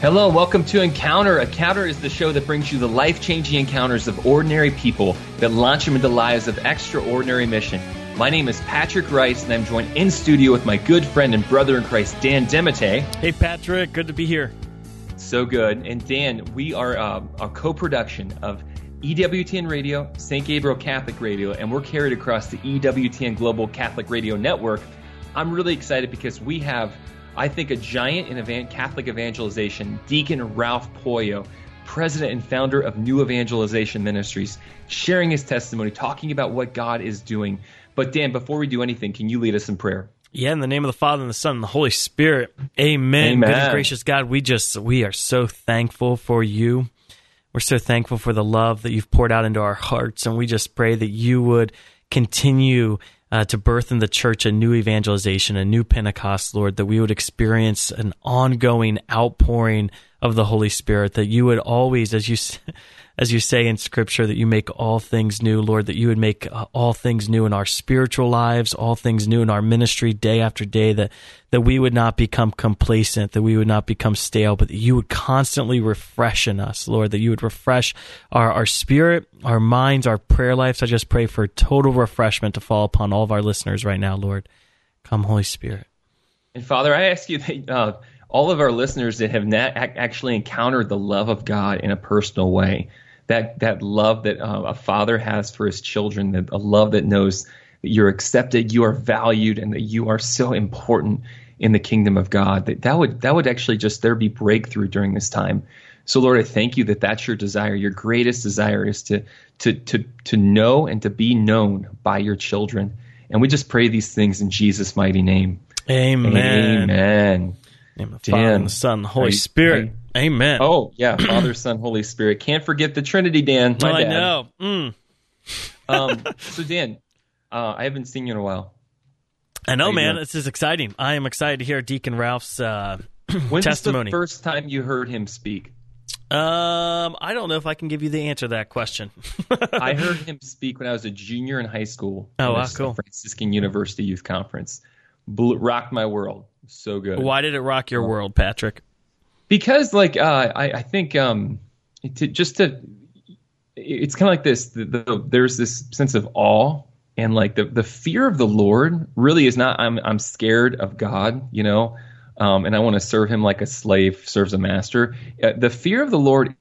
Hello, welcome to Encounter. Encounter is the show that brings you the life changing encounters of ordinary people that launch them into lives of extraordinary mission. My name is Patrick Rice, and I'm joined in studio with my good friend and brother in Christ, Dan Demite. Hey, Patrick, good to be here. So good. And Dan, we are uh, a co production of EWTN Radio, St. Gabriel Catholic Radio, and we're carried across the EWTN Global Catholic Radio Network. I'm really excited because we have I think a giant in Catholic evangelization, Deacon Ralph Poyo, president and founder of New Evangelization Ministries, sharing his testimony, talking about what God is doing. But Dan, before we do anything, can you lead us in prayer? Yeah, in the name of the Father and the Son and the Holy Spirit. Amen. Amen. Good and gracious God, we just we are so thankful for you. We're so thankful for the love that you've poured out into our hearts, and we just pray that you would continue uh, to birth in the church a new evangelization, a new Pentecost, Lord, that we would experience an ongoing outpouring of the Holy Spirit, that you would always, as you as you say in Scripture, that you make all things new, Lord, that you would make uh, all things new in our spiritual lives, all things new in our ministry day after day, that, that we would not become complacent, that we would not become stale, but that you would constantly refresh in us, Lord, that you would refresh our, our spirit, our minds, our prayer lives. I just pray for total refreshment to fall upon all of our listeners right now, Lord. Come, Holy Spirit. And Father, I ask you that. Uh, all of our listeners that have not actually encountered the love of God in a personal way, that that love that uh, a father has for his children, that a love that knows that you're accepted, you are valued, and that you are so important in the kingdom of God. That that would that would actually just there be breakthrough during this time. So Lord, I thank you that that's your desire. Your greatest desire is to to to to know and to be known by your children. And we just pray these things in Jesus' mighty name. Amen. Amen. Name of the Father and the Son, the Holy Spirit. Amen. Oh yeah, Father, Son, Holy Spirit. Can't forget the Trinity, Dan. My I bad. know. Mm. um, so Dan, uh, I haven't seen you in a while. I know, man. This is exciting. I am excited to hear Deacon Ralph's uh, When's testimony. the first time you heard him speak? Um, I don't know if I can give you the answer to that question. I heard him speak when I was a junior in high school. Oh, wow, cool! Franciscan University Youth Conference, Blew, rocked my world. So good. Why did it rock your world, Patrick? Because like uh, I, I think um, to, just to it's kind of like this the, the, there's this sense of awe and like the, the fear of the lord really is not i'm i'm scared of god you know um, and i want to serve him like a slave serves a master. Uh, the fear of the lord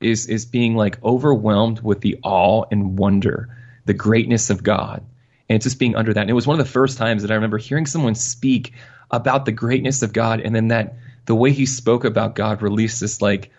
is is being like overwhelmed with the awe and wonder the greatness of god. And it's just being under that. And it was one of the first times that i remember hearing someone speak about the greatness of god and then that the way he spoke about God released this like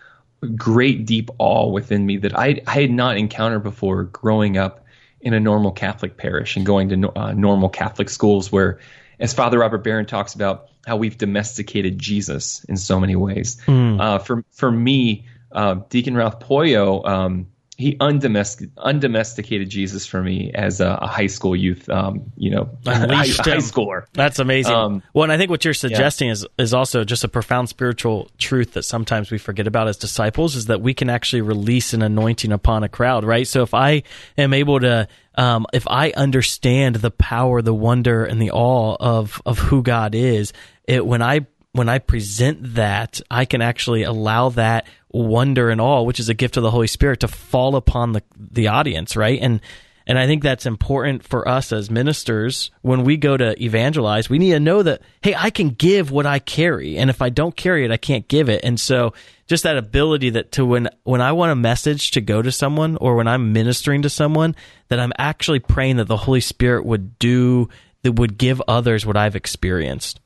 great deep awe within me that I, I had not encountered before growing up in a normal Catholic parish and going to uh, normal Catholic schools where, as Father Robert Barron talks about, how we've domesticated Jesus in so many ways. Mm. Uh, for for me, uh, Deacon Ralph Poyo, um, he undomestic, undomesticated Jesus for me as a, a high school youth, um, you know, high, high, schooler. That's amazing. Um, well, and I think what you're suggesting yeah. is is also just a profound spiritual truth that sometimes we forget about as disciples is that we can actually release an anointing upon a crowd, right? So if I am able to um, if I understand the power, the wonder, and the awe of of who God is, it when I when I present that, I can actually allow that wonder and awe, which is a gift of the Holy Spirit, to fall upon the the audience, right? And and I think that's important for us as ministers when we go to evangelize. We need to know that hey, I can give what I carry, and if I don't carry it, I can't give it. And so, just that ability that to when when I want a message to go to someone, or when I'm ministering to someone, that I'm actually praying that the Holy Spirit would do that would give others what I've experienced.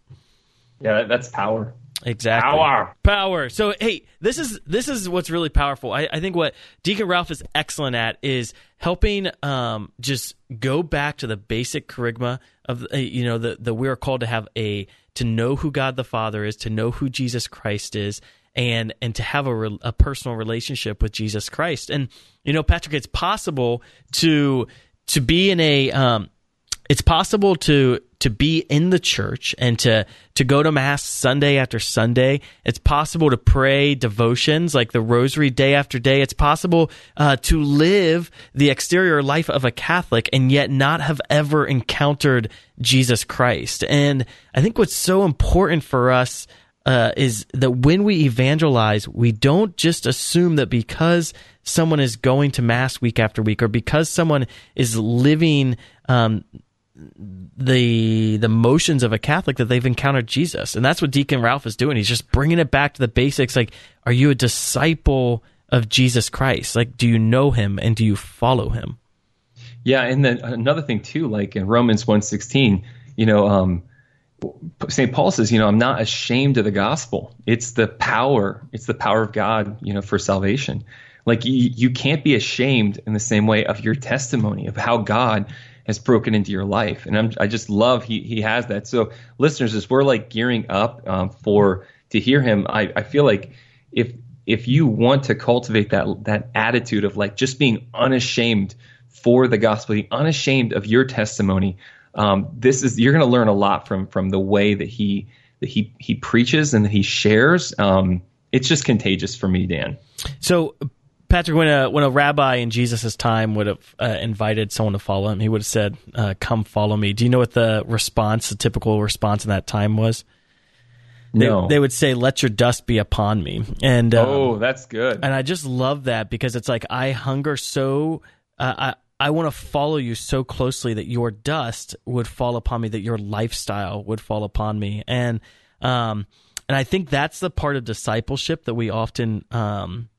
Yeah, that's power. Exactly. Power. Power. So hey, this is this is what's really powerful. I, I think what Deacon Ralph is excellent at is helping um, just go back to the basic charisma of uh, you know the the we're called to have a to know who God the Father is, to know who Jesus Christ is, and and to have a, re, a personal relationship with Jesus Christ. And you know, Patrick, it's possible to to be in a um, it's possible to to be in the church and to to go to mass Sunday after Sunday. It's possible to pray devotions like the Rosary day after day. It's possible uh, to live the exterior life of a Catholic and yet not have ever encountered Jesus Christ. And I think what's so important for us uh, is that when we evangelize, we don't just assume that because someone is going to mass week after week or because someone is living um, the the motions of a Catholic that they've encountered Jesus, and that's what Deacon Ralph is doing. He's just bringing it back to the basics. Like, are you a disciple of Jesus Christ? Like, do you know Him and do you follow Him? Yeah, and then another thing too, like in Romans one sixteen, you know, um, St. Paul says, you know, I'm not ashamed of the gospel. It's the power. It's the power of God, you know, for salvation. Like you, you can't be ashamed in the same way of your testimony of how God has broken into your life. And I'm, I just love he he has that. So listeners, as we're like gearing up um, for to hear him, I, I feel like if if you want to cultivate that that attitude of like just being unashamed for the gospel, be unashamed of your testimony, um, this is you're going to learn a lot from from the way that he that he he preaches and that he shares. Um, it's just contagious for me, Dan. So Patrick, when a when a rabbi in Jesus' time would have uh, invited someone to follow him, he would have said, uh, "Come follow me." Do you know what the response, the typical response in that time was? They, no. they would say, "Let your dust be upon me." And um, oh, that's good. And I just love that because it's like I hunger so. Uh, I I want to follow you so closely that your dust would fall upon me, that your lifestyle would fall upon me, and um, and I think that's the part of discipleship that we often um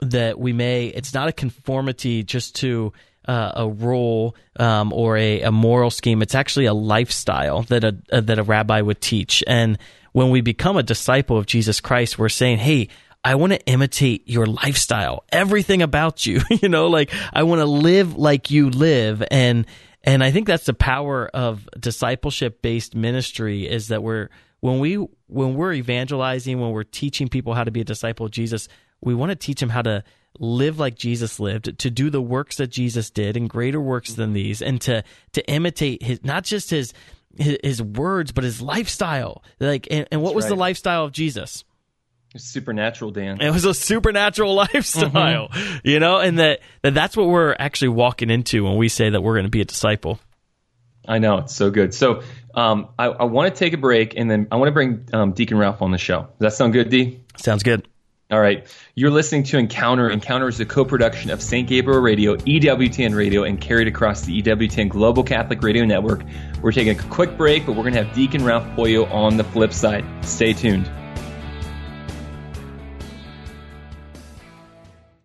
that we may it's not a conformity just to uh, a rule um, or a, a, moral scheme. It's actually a lifestyle that a, a, that a rabbi would teach. And when we become a disciple of Jesus Christ, we're saying, "Hey, I want to imitate your lifestyle, everything about you. you know, like I want to live like you live." And and I think that's the power of discipleship based ministry is that we're when we when we're evangelizing, when we're teaching people how to be a disciple of Jesus, we want to teach them how to live like Jesus lived, to do the works that Jesus did and greater works than these, and to to imitate his not just his his, his words, but his lifestyle. Like, and, and what That's was right. the lifestyle of Jesus? supernatural dan it was a supernatural lifestyle mm-hmm. you know and that, that that's what we're actually walking into when we say that we're going to be a disciple i know it's so good so um, I, I want to take a break and then i want to bring um, deacon ralph on the show does that sound good d sounds good all right. You're listening to Encounter. Encounter is a co production of St. Gabriel Radio, EWTN Radio, and carried across the EWTN Global Catholic Radio Network. We're taking a quick break, but we're going to have Deacon Ralph Poyo on the flip side. Stay tuned.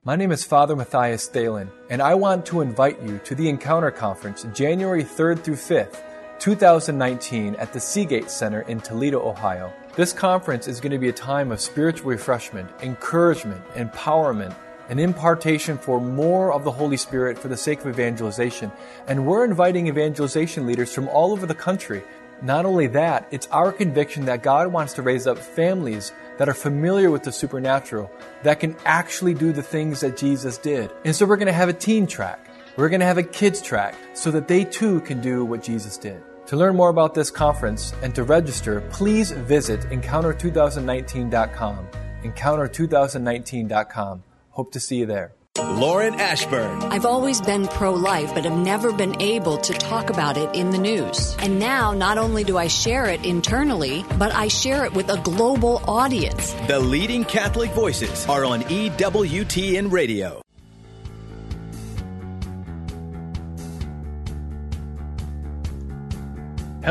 My name is Father Mathias Thelen, and I want to invite you to the Encounter Conference January 3rd through 5th, 2019, at the Seagate Center in Toledo, Ohio. This conference is going to be a time of spiritual refreshment, encouragement, empowerment, an impartation for more of the Holy Spirit for the sake of evangelization. And we're inviting evangelization leaders from all over the country. Not only that, it's our conviction that God wants to raise up families that are familiar with the supernatural, that can actually do the things that Jesus did. And so we're going to have a teen track. We're going to have a kids track so that they too can do what Jesus did. To learn more about this conference and to register, please visit encounter2019.com. Encounter2019.com. Hope to see you there. Lauren Ashburn. I've always been pro life, but have never been able to talk about it in the news. And now, not only do I share it internally, but I share it with a global audience. The leading Catholic voices are on EWTN Radio.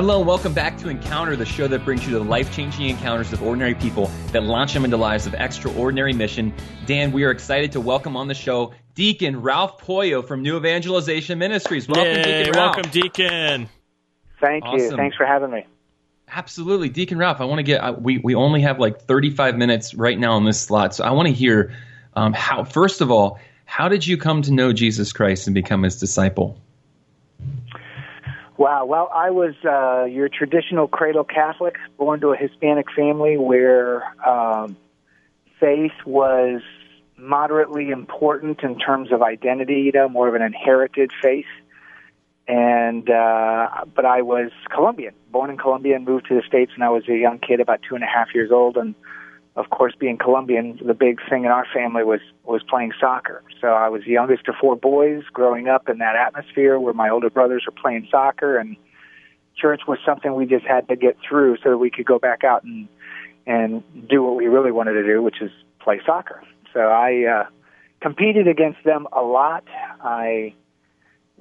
Hello and welcome back to Encounter, the show that brings you the life changing encounters of ordinary people that launch them into lives of extraordinary mission. Dan, we are excited to welcome on the show Deacon Ralph Poyo from New Evangelization Ministries. Welcome, Yay, Deacon Ralph. Welcome, Deacon. Thank awesome. you. Thanks for having me. Absolutely. Deacon Ralph, I want to get, we, we only have like 35 minutes right now on this slot. So I want to hear um, how, first of all, how did you come to know Jesus Christ and become his disciple? Wow. Well, I was uh, your traditional cradle Catholic, born to a Hispanic family where um, faith was moderately important in terms of identity. You know, more of an inherited faith. And uh, but I was Colombian, born in Colombia, and moved to the states when I was a young kid, about two and a half years old, and of course, being Colombian, the big thing in our family was was playing soccer. So I was the youngest of four boys, growing up in that atmosphere where my older brothers were playing soccer, and church was something we just had to get through so that we could go back out and and do what we really wanted to do, which is play soccer. So I uh, competed against them a lot. I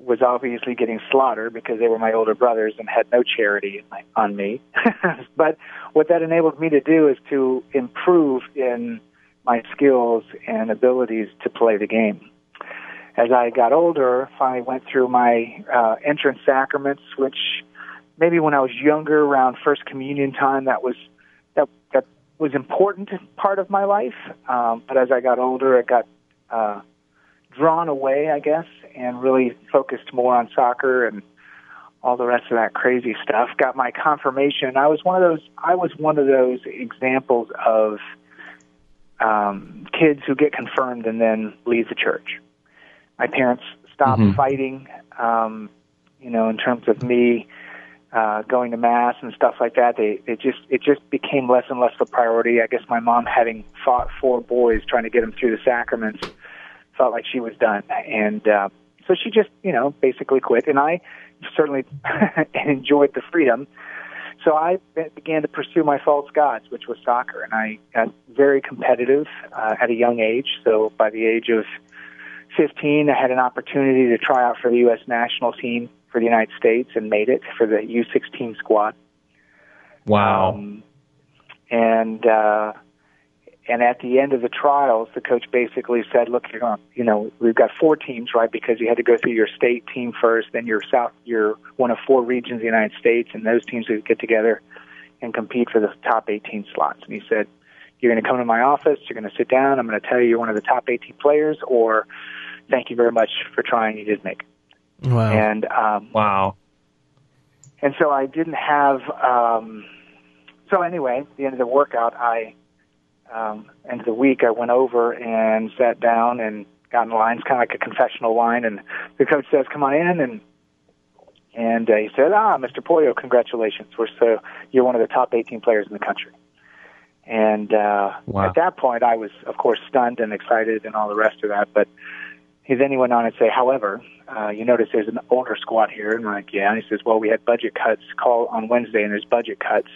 was obviously getting slaughtered because they were my older brothers and had no charity on me. but what that enabled me to do is to improve in my skills and abilities to play the game. As I got older, finally went through my uh, entrance sacraments, which maybe when I was younger, around First Communion time, that was that that was important part of my life. Um, but as I got older, it got uh, drawn away, I guess, and really focused more on soccer and all the rest of that crazy stuff. Got my confirmation. I was one of those. I was one of those examples of um, kids who get confirmed and then leave the church. My parents stopped mm-hmm. fighting. Um, you know, in terms of me uh, going to mass and stuff like that, they it just it just became less and less of a priority. I guess my mom, having fought four boys trying to get them through the sacraments, felt like she was done, and uh, so she just you know basically quit. And I certainly enjoyed the freedom. So I began to pursue my false gods, which was soccer, and I got very competitive uh, at a young age. So by the age of 15, I had an opportunity to try out for the U.S. national team for the United States and made it for the U16 squad. Wow. Um, and uh, and at the end of the trials, the coach basically said, "Look, you're going, you know, we've got four teams, right? Because you had to go through your state team first, then your south, your one of four regions of the United States, and those teams would get together and compete for the top 18 slots." And he said, "You're going to come to my office. You're going to sit down. I'm going to tell you you're one of the top 18 players, or thank you very much for trying. You did make it." Wow. And um, wow. And so I didn't have. Um, so anyway, at the end of the workout, I um, end of the week, I went over and sat down and got in line. It's kind of like a confessional line, and the coach says, "Come on in," and and uh, he said, "Ah, Mr. Poyo, congratulations! We're so you're one of the top 18 players in the country." And uh, wow. at that point, I was, of course, stunned and excited and all the rest of that. But he then he went on and say, "However, uh, you notice there's an older squad here." And I'm like, "Yeah." And he says, "Well, we had budget cuts call on Wednesday, and there's budget cuts."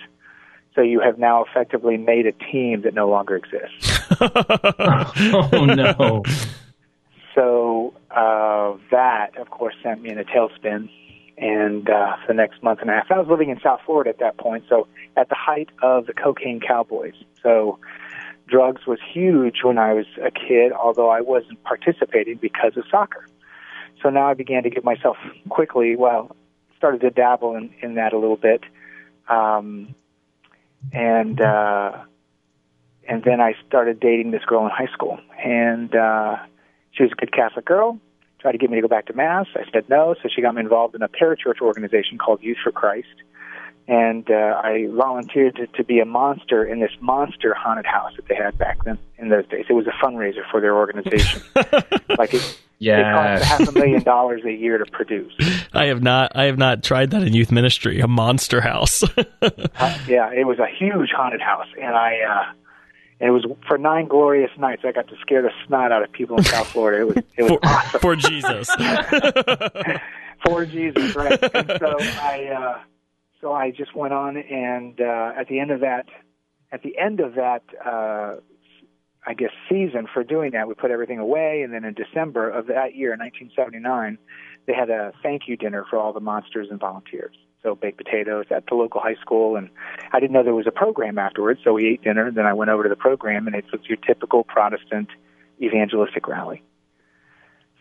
So you have now effectively made a team that no longer exists. oh no! So uh, that, of course, sent me in a tailspin. And uh, for the next month and a half, I was living in South Florida at that point. So at the height of the cocaine cowboys. So drugs was huge when I was a kid, although I wasn't participating because of soccer. So now I began to give myself quickly, well, started to dabble in, in that a little bit. Um, and uh, and then I started dating this girl in high school, and uh, she was a good Catholic girl. Tried to get me to go back to mass. I said no, so she got me involved in a parachurch organization called Youth for Christ, and uh, I volunteered to, to be a monster in this monster haunted house that they had back then in those days. It was a fundraiser for their organization. like it, yeah. It cost half a million dollars a year to produce. I have not. I have not tried that in youth ministry. A monster house. uh, yeah, it was a huge haunted house, and I. uh and it was for nine glorious nights. I got to scare the snot out of people in South Florida. It was it was for, awesome. for Jesus. for Jesus, right? And so I, uh, so I just went on, and uh, at the end of that, at the end of that uh, I guess, season for doing that. We put everything away, and then in December of that year, 1979, they had a thank you dinner for all the monsters and volunteers. So baked potatoes at the local high school, and I didn't know there was a program afterwards. So we ate dinner, and then I went over to the program, and it was your typical Protestant evangelistic rally.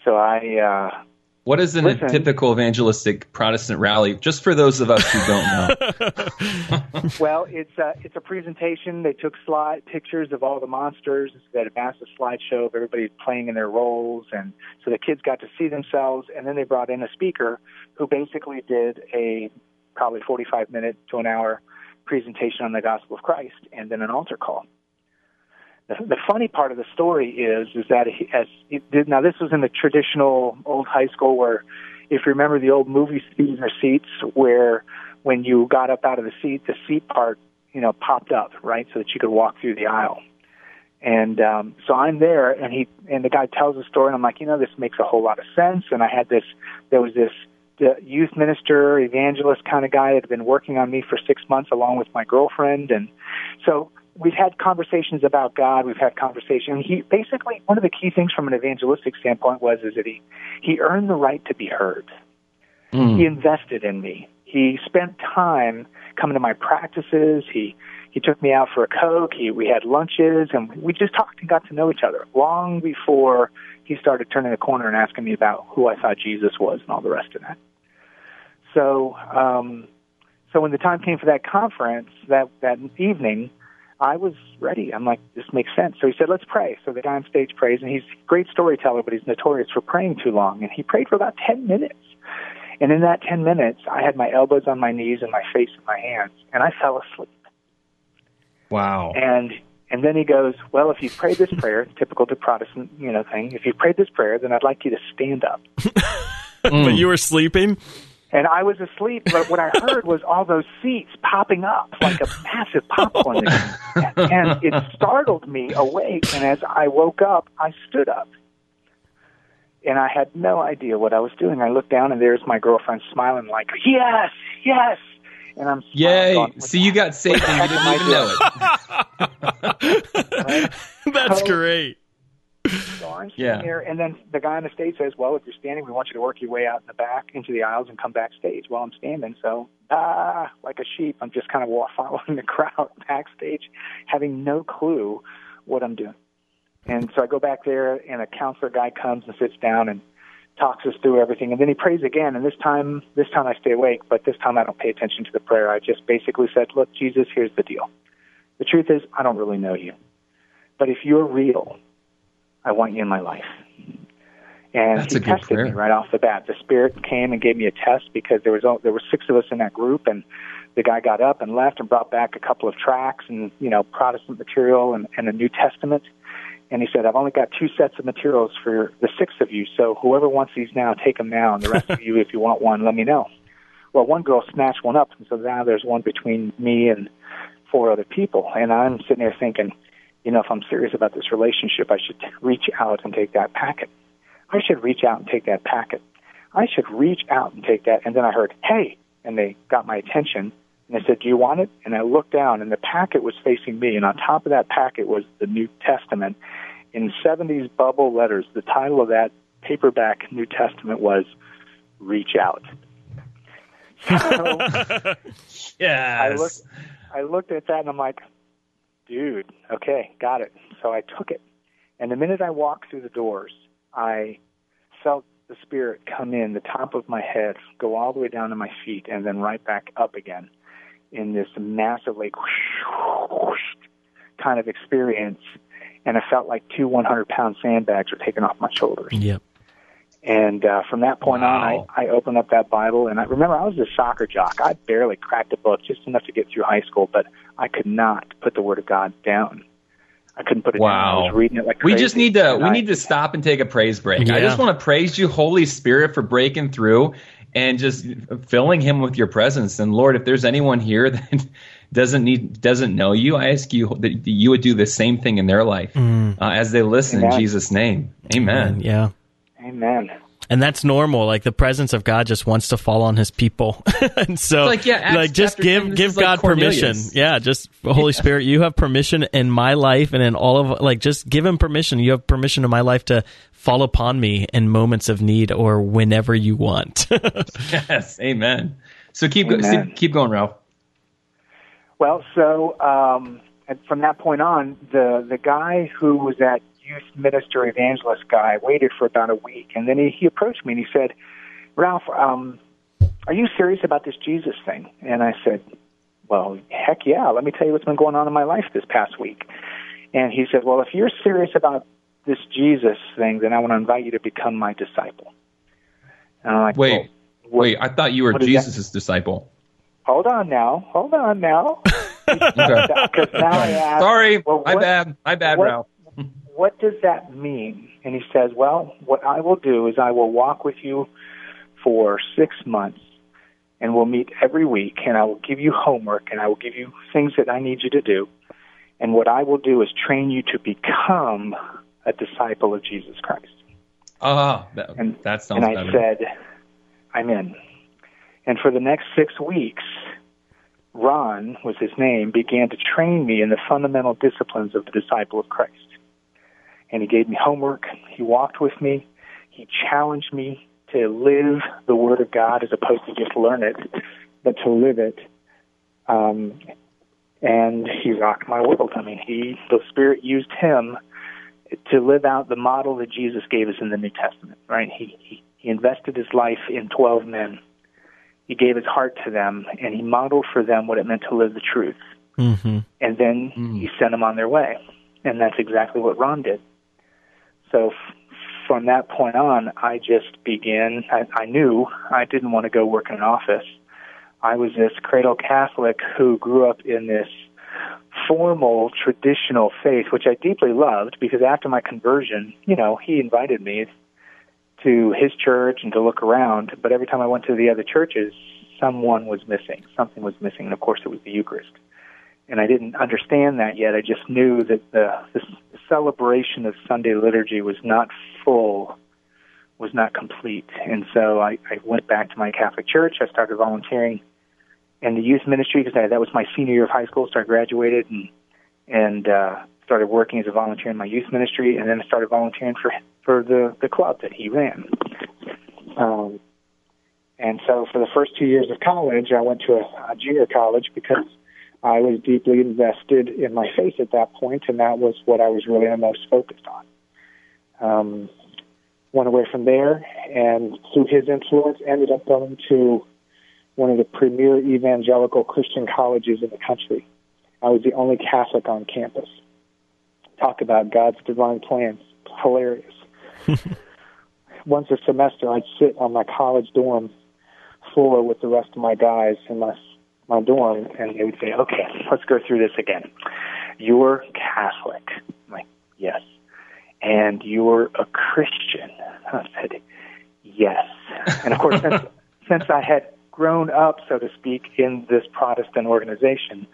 So I uh, what is in Listen, a typical evangelistic Protestant rally? Just for those of us who don't know. well, it's a, it's a presentation. They took slide pictures of all the monsters. They had a massive slideshow of everybody playing in their roles, and so the kids got to see themselves. And then they brought in a speaker who basically did a probably 45 minute to an hour presentation on the gospel of Christ, and then an altar call. The, funny part of the story is is that he, as it did, now this was in the traditional old high school where, if you remember the old movie theater seats where when you got up out of the seat, the seat part you know popped up right so that you could walk through the aisle. And um, so I'm there, and he and the guy tells the story, and I'm like, you know, this makes a whole lot of sense. And I had this, there was this the youth minister, evangelist kind of guy that had been working on me for six months along with my girlfriend, and so we've had conversations about God. We've had conversations. He basically one of the key things from an evangelistic standpoint was is that he he earned the right to be heard. Mm. He invested in me. He spent time coming to my practices. He he took me out for a coke. He we had lunches and we just talked and got to know each other long before he started turning the corner and asking me about who I thought Jesus was and all the rest of that. So um, so when the time came for that conference that that evening, I was ready. I'm like, this makes sense. So he said, let's pray. So the guy on stage prays, and he's a great storyteller, but he's notorious for praying too long. And he prayed for about 10 minutes. And in that 10 minutes, I had my elbows on my knees and my face in my hands, and I fell asleep. Wow. And and then he goes, well, if you prayed this prayer, typical to Protestant, you know, thing. If you prayed this prayer, then I'd like you to stand up. but mm. you were sleeping. And I was asleep, but what I heard was all those seats popping up like a massive popcorn. and it startled me awake. And as I woke up, I stood up. And I had no idea what I was doing. I looked down, and there's my girlfriend smiling, like, yes, yes. And I'm Yay. Going, See, you got saved and you didn't even know it. right? That's so, great. So I'm yeah. here, and then the guy on the stage says, "Well, if you're standing, we want you to work your way out in the back into the aisles and come backstage." While I'm standing, so ah, like a sheep, I'm just kind of following the crowd backstage, having no clue what I'm doing. And so I go back there, and a counselor guy comes and sits down and talks us through everything, and then he prays again. And this time, this time I stay awake, but this time I don't pay attention to the prayer. I just basically said, "Look, Jesus, here's the deal. The truth is, I don't really know you, but if you're real." I want you in my life. And That's he tested me right off the bat. The Spirit came and gave me a test because there was there were six of us in that group, and the guy got up and left and brought back a couple of tracts and you know Protestant material and, and a New Testament. And he said, "I've only got two sets of materials for the six of you. So whoever wants these now, take them now, and the rest of you, if you want one, let me know." Well, one girl snatched one up, and so now there's one between me and four other people. And I'm sitting there thinking, you know, if I'm serious about this relationship, I should reach out and take that packet. I should reach out and take that packet. I should reach out and take that. And then I heard, hey, and they got my attention. And they said, do you want it? And I looked down, and the packet was facing me. And on top of that packet was the New Testament. In 70s bubble letters, the title of that paperback New Testament was Reach Out. So yes. I looked, I looked at that, and I'm like, dude, okay, got it. So I took it. And the minute I walked through the doors, I felt the Spirit come in the top of my head, go all the way down to my feet, and then right back up again in this massive, like, whoosh, whoosh, kind of experience. And I felt like two 100 pound sandbags were taken off my shoulders. Yep. And uh, from that point wow. on, I, I opened up that Bible, and I remember I was a soccer jock. I barely cracked a book, just enough to get through high school, but I could not put the Word of God down. I couldn't put it wow. down. I was reading it like crazy. We just need to we I, need to stop and take a praise break. Yeah. I just want to praise you, Holy Spirit, for breaking through and just filling him with your presence. And Lord, if there's anyone here that doesn't need doesn't know you, I ask you that you would do the same thing in their life mm. uh, as they listen Amen. in Jesus' name. Amen. Yeah. Amen. And that's normal. Like the presence of God just wants to fall on His people, and so like yeah, Acts like just give give God like permission. Yeah, just Holy yeah. Spirit, you have permission in my life and in all of like just give Him permission. You have permission in my life to fall upon me in moments of need or whenever you want. yes, Amen. So keep amen. keep going, Ralph. Well, so um, from that point on, the the guy who was at youth minister evangelist guy waited for about a week, and then he, he approached me and he said, "Ralph, um, are you serious about this Jesus thing?" And I said, "Well, heck yeah. Let me tell you what's been going on in my life this past week." And he said, "Well, if you're serious about this Jesus thing, then I want to invite you to become my disciple." And I'm like, "Wait, well, what, wait! I thought you were Jesus' disciple." Hold on now. Hold on now. okay. now I ask, Sorry, well, my bad. My bad, what, Ralph what does that mean? And he says, well, what I will do is I will walk with you for six months and we'll meet every week and I will give you homework and I will give you things that I need you to do. And what I will do is train you to become a disciple of Jesus Christ. Ah, uh, that, and, that sounds And I better. said, I'm in. And for the next six weeks, Ron Ron was his name, began to train me in the fundamental disciplines of the disciple of Christ. And he gave me homework. He walked with me. He challenged me to live the Word of God as opposed to just learn it, but to live it. Um, and he rocked my world. I mean, he the Spirit used him to live out the model that Jesus gave us in the New Testament. Right? He he, he invested his life in twelve men. He gave his heart to them, and he modeled for them what it meant to live the truth. Mm-hmm. And then Mm. he sent them on their way, and that's exactly what Ron did. So from that point on, I just began. I, I knew I didn't want to go work in an office. I was this cradle Catholic who grew up in this formal, traditional faith, which I deeply loved because after my conversion, you know, he invited me to his church and to look around. But every time I went to the other churches, someone was missing. Something was missing. And of course, it was the Eucharist. And I didn't understand that yet. I just knew that the, the celebration of Sunday liturgy was not full, was not complete. And so I, I went back to my Catholic church. I started volunteering in the youth ministry because that was my senior year of high school. So I graduated and and uh, started working as a volunteer in my youth ministry, and then I started volunteering for for the the club that he ran. Um, and so for the first two years of college, I went to a, a junior college because I was deeply invested in my faith at that point, and that was what I was really the most focused on. Um, went away from there, and through his influence, ended up going to one of the premier evangelical Christian colleges in the country. I was the only Catholic on campus. Talk about God's divine plans. Hilarious. Once a semester, I'd sit on my college dorm floor with the rest of my guys in my my dorm, and they would say, "Okay, let's go through this again. You're Catholic." I'm like, "Yes." And you're a Christian. I said, "Yes." And of course, since since I had grown up, so to speak, in this Protestant organization,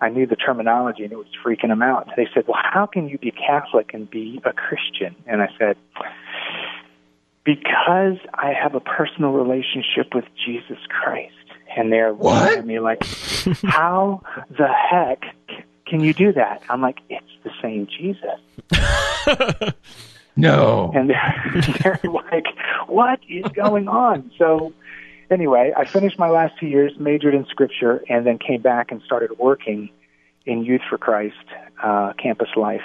I knew the terminology and it was freaking them out. They said, Well, how can you be Catholic and be a Christian? And I said, Because I have a personal relationship with Jesus Christ. And they're looking at me like, How the heck can you do that? I'm like, It's the same Jesus. No. And they're, they're like, what is going on? So, anyway, I finished my last two years, majored in scripture, and then came back and started working in Youth for Christ uh, campus life.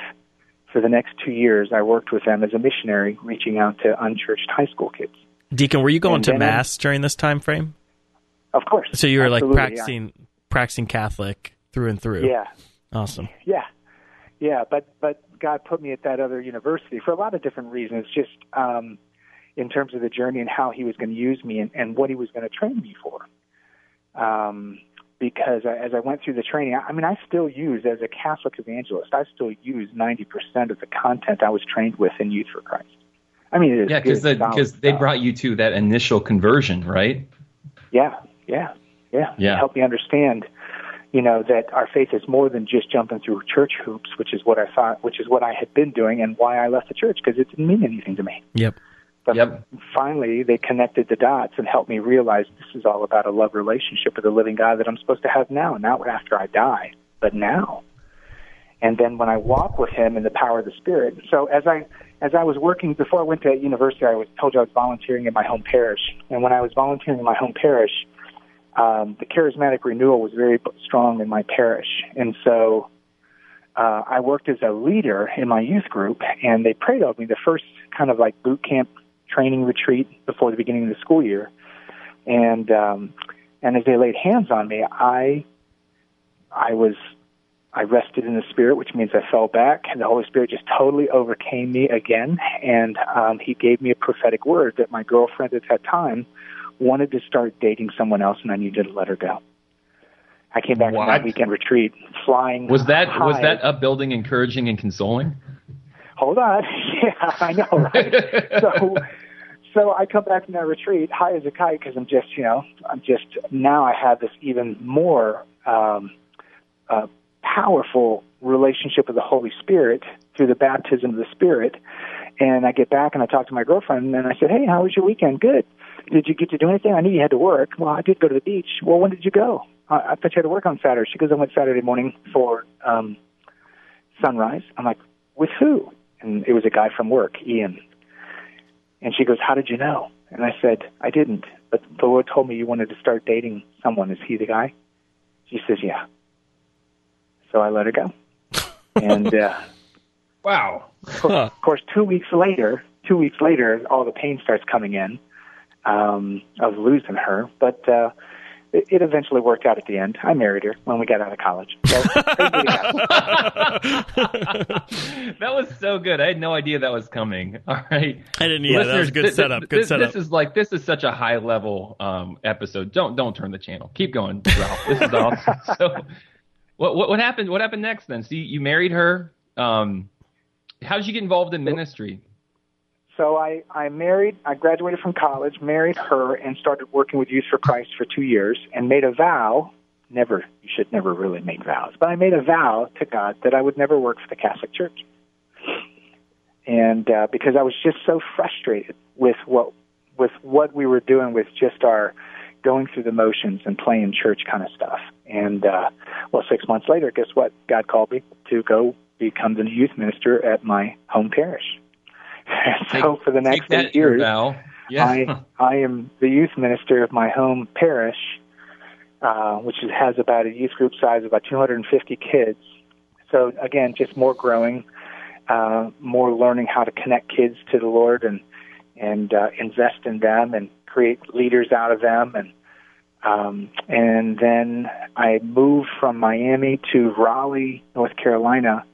For the next two years, I worked with them as a missionary, reaching out to unchurched high school kids. Deacon, were you going And to then I- mass during this time frame? Of course. So you were like Absolutely, yeah. practicing practicing Catholic through and through. Yeah. Awesome. Yeah, yeah, but but God put me at that other university for a lot of different reasons. Just um, in terms of the journey and how He was going to use me and, and what He was going to train me for. Um, because as I went through the training, I, I mean, I still use as a Catholic evangelist, I still use ninety percent of the content I was trained with in Youth for Christ. I mean, it is Yeah, because good, solid because they brought you to that initial conversion, right? Yeah, yeah, yeah. Yeah. Help me understand, you know, that our faith is more than just jumping through church hoops, which is what I thought, which is what I had been doing, and why I left the church because it didn't mean anything to me. Yep. But Yep. finally, they connected the dots and helped me realize this is all about a love relationship with the living God that I'm supposed to have now, not after I die, but now. And then when I walk with Him in the power of the Spirit. So as I as I was working before I went to university, I was told you I was volunteering in my home parish, and when I was volunteering in my home parish, um, the charismatic renewal was very strong in my parish, and so uh, I worked as a leader in my youth group, and they prayed over me the first kind of like boot camp training retreat before the beginning of the school year, and um, and as they laid hands on me, I I was I rested in the Spirit, which means I fell back, and the Holy Spirit just totally overcame me again, and um, He gave me a prophetic word that my girlfriend at that time wanted to start dating someone else, and I needed to let her go. I came back from What? that weekend retreat flying. Was that was high. that upbuilding, encouraging, and consoling? Hold on. Yeah, I know, right? so, so I come back from that retreat high as a kite because I'm just, you know, I'm just now I have this even more um, uh, powerful relationship with the Holy Spirit through the baptism of the Spirit. And I get back and I talk to my girlfriend and I said, "Hey, how was your weekend? Good. Did you get to do anything? I knew you had to work. Well, I did go to the beach. Well, when did you go? I, I thought you had to work on Saturday. She goes, I went Saturday morning for um, sunrise. I'm like, with who? And it was a guy from work, Ian. And she goes, how did you know? And I said, I didn't, but the Lord told me you wanted to start dating someone. Is he the guy? She says, yeah. So I let her go. and uh, wow. course, of course, two weeks later, two weeks later, all the pain starts coming in um, of losing her. But uh, it, it eventually worked out at the end. I married her when we got out of college. So, that was so good. I had no idea that was coming. All right, I didn't. Yeah, Listeners, that was good th- setup. Good this, setup. This is like this is such a high level um, episode. Don't don't turn the channel. Keep going, Ralph. This is awesome. so, what, what what happened? What happened next then? See, you, you married her. Um, how did you get involved in ministry? So I, I married, I graduated from college, married her, and started working with Youth for Christ for two years, and made a vow. Never, you should never really make vows, but I made a vow to God that I would never work for the Catholic Church. And uh, because I was just so frustrated with what with what we were doing with just our going through the motions and playing church kind of stuff. And uh, well, six months later, guess what? God called me to go become the youth minister at my home parish. so for the next eight years, yeah. I I am the youth minister of my home parish, uh, which has about a youth group size of about 250 kids. So again, just more growing, uh, more learning how to connect kids to the Lord and and uh, invest in them and create leaders out of them and um, and then I moved from Miami to Raleigh, North Carolina,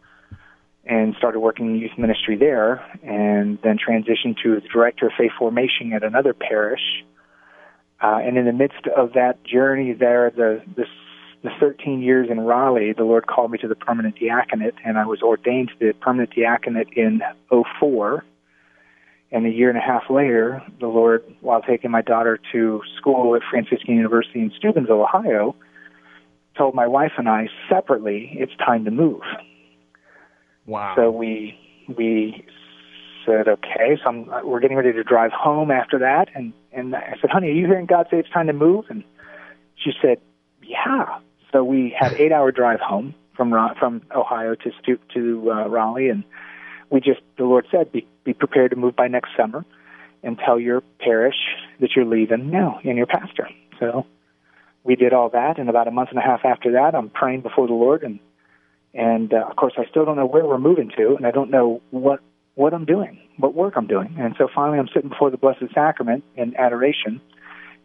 and started working in youth ministry there, and then transitioned to the director of faith formation at another parish. Uh, and in the midst of that journey there, the, the the 13 years in Raleigh, the Lord called me to the permanent diaconate, and I was ordained to the permanent diaconate in 04. And a year and a half later, the Lord, while taking my daughter to school at Franciscan University in Steubenville, Ohio, told my wife and I separately, it's time to move. Wow. So we we said, okay. So I'm, we're getting ready to drive home after that, and and I said, honey, are you hearing God say it's time to move? And she said, yeah. So we had eight hour drive home from from Ohio to to uh, Raleigh, and we just the Lord said, be be prepared to move by next summer, and tell your parish that you're leaving now, and your pastor. So we did all that, and about a month and a half after that, I'm praying before the Lord and and uh, of course I still don't know where we're moving to, and I don't know what what I'm doing, what work I'm doing. And so finally, I'm sitting before the Blessed Sacrament in adoration,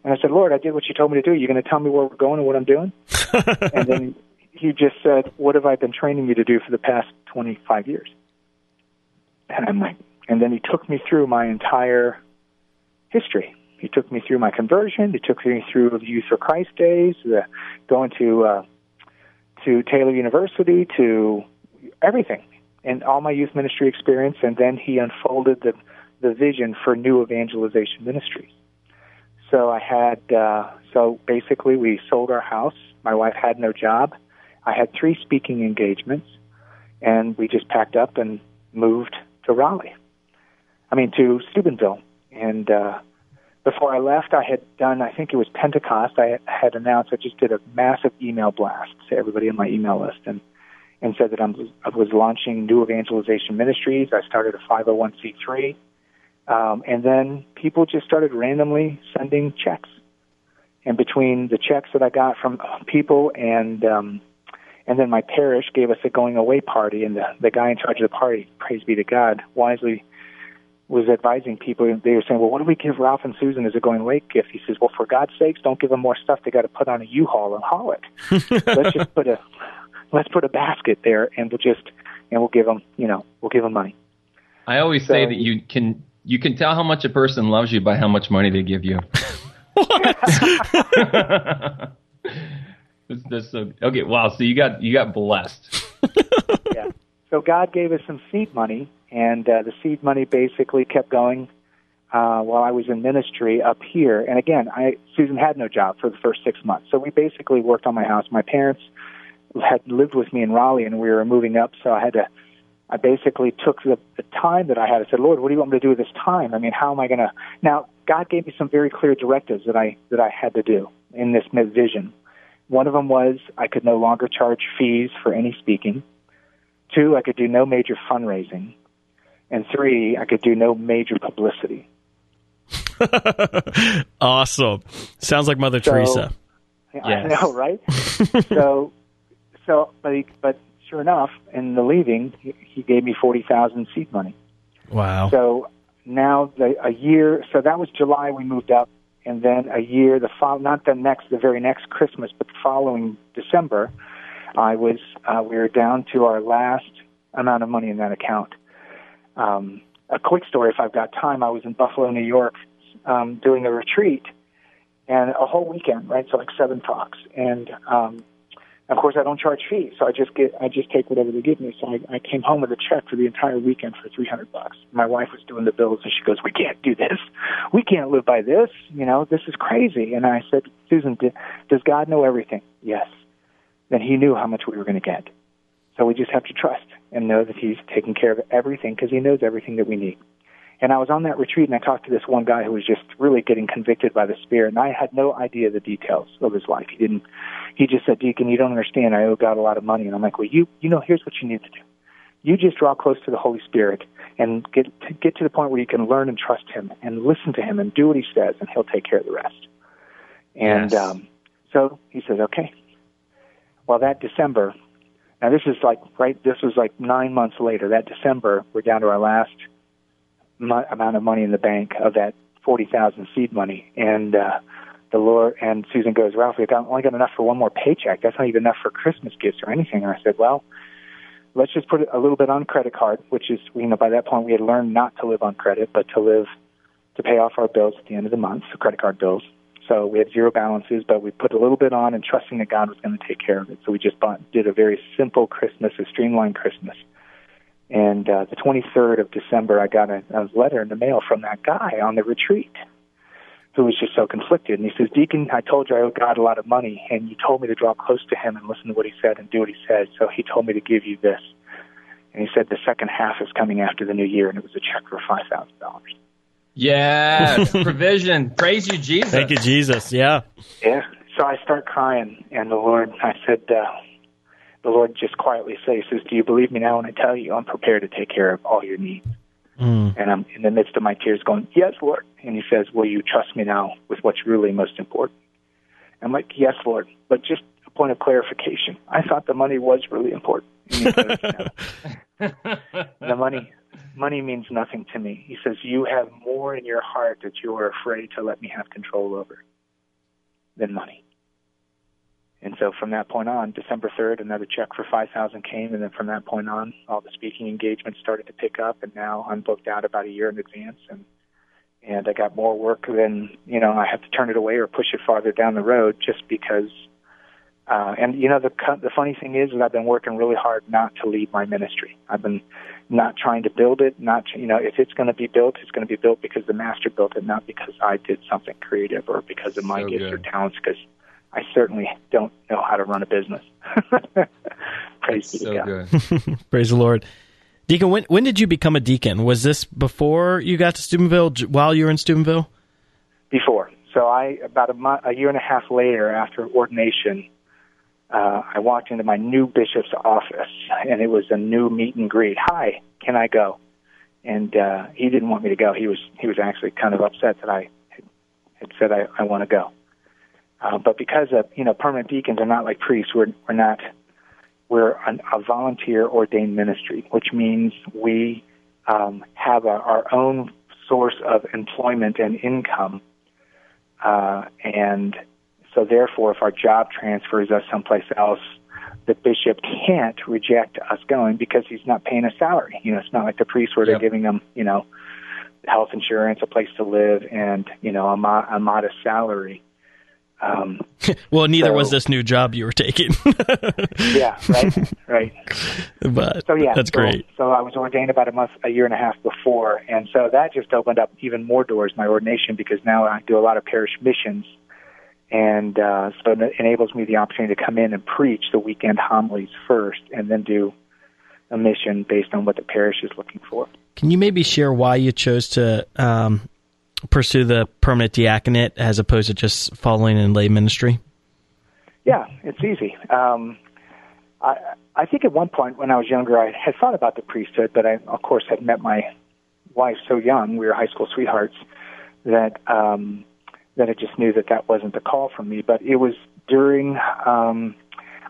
and I said, Lord, I did what you told me to do. You're going to tell me where we're going and what I'm doing? and then he just said, What have I been training you to do for the past 25 years? And I'm like, and then he took me through my entire history. He took me through my conversion. He took me through the Youth for Christ days, the going to uh, to Taylor University to everything and all my youth ministry experience and then he unfolded the the vision for new evangelization ministries. So I had uh so basically we sold our house. My wife had no job. I had three speaking engagements and we just packed up and moved to Raleigh. I mean to Steubenville and uh before I left, I had done, I think it was Pentecost, I had announced, I just did a massive email blast to everybody on my email list and, and said that I'm, I was launching new evangelization ministries. I started a 501c3. Um, and then people just started randomly sending checks. And between the checks that I got from people and, um, and then my parish gave us a going away party, and the, the guy in charge of the party, praise be to God, wisely was advising people, they were saying, "Well, what do we give Ralph and Susan as a going away gift?" He says, "Well, for God's sakes, don't give them more stuff. They got to put on a U-Haul and haul it. let's just put a let's put a basket there, and we'll just and we'll give them, you know, we'll give them money." I always so, say that you can you can tell how much a person loves you by how much money they give you. this, this, so, okay, wow. So you got you got blessed. yeah. So God gave us some seed money and uh, the seed money basically kept going uh, while I was in ministry up here. And again, I Susan had no job for the first six months, so we basically worked on my house. My parents had lived with me in Raleigh, and we were moving up, so I had to. I basically took the, the time that I had. I said, "Lord, what do you want me to do with this time? I mean, how am I going to?" Now, God gave me some very clear directives that I that I had to do in this vision. One of them was I could no longer charge fees for any speaking. Two, I could do no major fundraising. And three, I could do no major publicity. awesome. Sounds like Mother so, Teresa. I know, right? so, so, but, he, but sure enough, in the leaving, he, he gave me forty thousand seed money. Wow. So now the, a year. So that was July. We moved up, and then a year. The fo- not the next, the very next Christmas, but the following December, I was. Uh, we were down to our last amount of money in that account. Um, a quick story, if I've got time. I was in Buffalo, New York, um, doing a retreat, and a whole weekend, right? So like seven talks, and um, of course, I don't charge fees, so I just get I just take whatever they give me. So I, I came home with a check for the entire weekend for three hundred bucks. My wife was doing the bills, and she goes, "We can't do this. We can't live by this. You know, this is crazy." And I said, "Susan, does God know everything?" Yes. Then He knew how much we were going to get. So we just have to trust and know that He's taking care of everything because He knows everything that we need. And I was on that retreat and I talked to this one guy who was just really getting convicted by the Spirit. And I had no idea the details of his life. He didn't, he just said, Deacon, you don't understand. I owe God a lot of money. And I'm like, well, you, you know, here's what you need to do. You just draw close to the Holy Spirit and get to, get to the point where you can learn and trust Him and listen to Him and do what He says, and He'll take care of the rest. And yes. um, so he says, okay. Well, that December, now this is like right. This was like nine months later. That December, we're down to our last mo- amount of money in the bank of that forty thousand seed money, and uh, the Lord and Susan goes, Ralph, we've got, only got enough for one more paycheck. That's not even enough for Christmas gifts or anything. And I said, well, let's just put a little bit on credit card, which is you know by that point we had learned not to live on credit, but to live to pay off our bills at the end of the month, the credit card bills. So we had zero balances, but we put a little bit on and trusting that God was going to take care of it. So we just bought, did a very simple Christmas, a streamlined Christmas. And uh, the 23rd of December, I got a, a letter in the mail from that guy on the retreat who was just so conflicted. And he says, Deacon, I told you I owe God a lot of money, and you told me to draw close to him and listen to what he said and do what he said. So he told me to give you this. And he said the second half is coming after the new year, and it was a check for $5,000. Yeah, provision. Praise you, Jesus. Thank you, Jesus. Yeah. Yeah. So I start crying, and the Lord, I said, uh, the Lord just quietly says, says, Do you believe me now when I tell you I'm prepared to take care of all your needs? Mm. And I'm in the midst of my tears going, Yes, Lord. And he says, Will you trust me now with what's really most important? I'm like, Yes, Lord. But just a point of clarification. I thought the money was really important. Says, the money money means nothing to me. He says, You have more in your heart that you are afraid to let me have control over than money. And so from that point on, December 3rd, another check for 5000 came. And then from that point on, all the speaking engagements started to pick up. And now I'm booked out about a year in advance. And, and I got more work than, you know, I have to turn it away or push it farther down the road just because. Uh, and you know the the funny thing is, is I've been working really hard not to lead my ministry. I've been not trying to build it. Not you know if it's going to be built, it's going to be built because the master built it, not because I did something creative or because of my so gifts good. or talents. Because I certainly don't know how to run a business. Praise be so God. Praise the Lord. Deacon, when when did you become a deacon? Was this before you got to Steubenville? While you were in Steubenville? Before. So I about a month, a year and a half later, after ordination, uh, I walked into my new bishop's office, and it was a new meet and greet. Hi, can I go? And uh, he didn't want me to go. He was he was actually kind of upset that I had, said I, I want to go. Uh, but because of, you know, permanent deacons are not like priests, we're, we're not, we're an, a volunteer ordained ministry, which means we um, have a, our own source of employment and income. Uh, and so therefore, if our job transfers us someplace else, the bishop can't reject us going because he's not paying a salary. You know, it's not like the priests where they're giving them, you know, health insurance, a place to live, and you know, a, mo- a modest salary. Um, well, neither so, was this new job you were taking. yeah, right, right. But so yeah, that's so, great. So I was ordained about a month, a year and a half before, and so that just opened up even more doors. My ordination because now I do a lot of parish missions, and uh, so it enables me the opportunity to come in and preach the weekend homilies first, and then do a mission based on what the parish is looking for. Can you maybe share why you chose to um, pursue the permanent diaconate as opposed to just following in lay ministry? Yeah, it's easy. Um, I, I think at one point when I was younger, I had thought about the priesthood, but I, of course, had met my wife so young. We were high school sweethearts that um, that I just knew that that wasn't the call for me. But it was during um,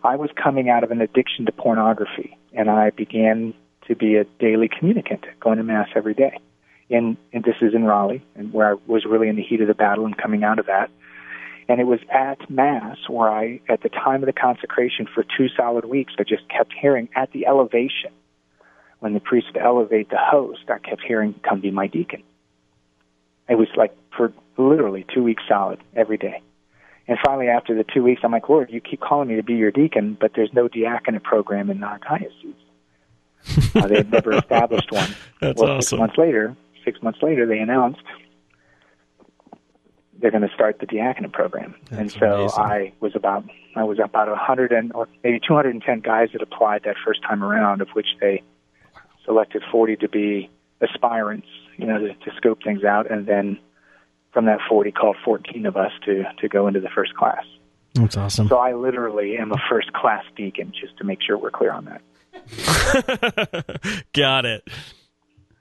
I was coming out of an addiction to pornography, and I began to be a daily communicant, going to mass every day. And, and this is in Raleigh, and where I was really in the heat of the battle and coming out of that. And it was at Mass where I, at the time of the consecration for two solid weeks, I just kept hearing at the elevation, when the priest would elevate the host, I kept hearing, Come be my deacon. It was like for literally two weeks solid every day. And finally, after the two weeks, I'm like, Lord, you keep calling me to be your deacon, but there's no diaconate program in our diocese. uh, they had never established one. That's well, awesome. Six months later, six months later, they announced they're going to start the diaconate program. That's and so amazing. I was about I was about a hundred and or maybe 210 guys that applied that first time around, of which they selected 40 to be aspirants, you know, to, to scope things out, and then from that 40, called 14 of us to to go into the first class. That's awesome. So I literally am a first class deacon, just to make sure we're clear on that. Got it.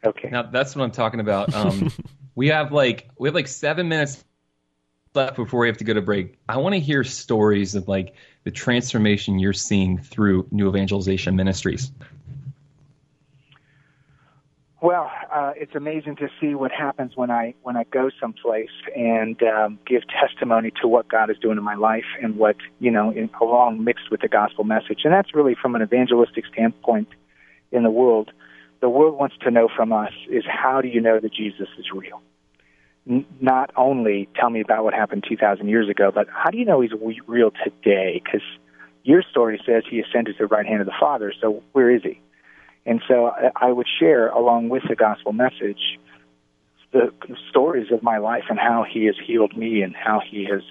Okay. Now that's what I'm talking about. Um, we have like we have like seven minutes left before we have to go to break. I want to hear stories of like the transformation you're seeing through New Evangelization Ministries. Well, uh, it's amazing to see what happens when I when I go someplace and um, give testimony to what God is doing in my life and what you know, in, along mixed with the gospel message. And that's really from an evangelistic standpoint in the world. The world wants to know from us is how do you know that Jesus is real? N- not only tell me about what happened 2,000 years ago, but how do you know he's real today? Because your story says he ascended to the right hand of the Father. So where is he? And so I- would share, along with the gospel message, the stories of my life and how he has healed me and how he has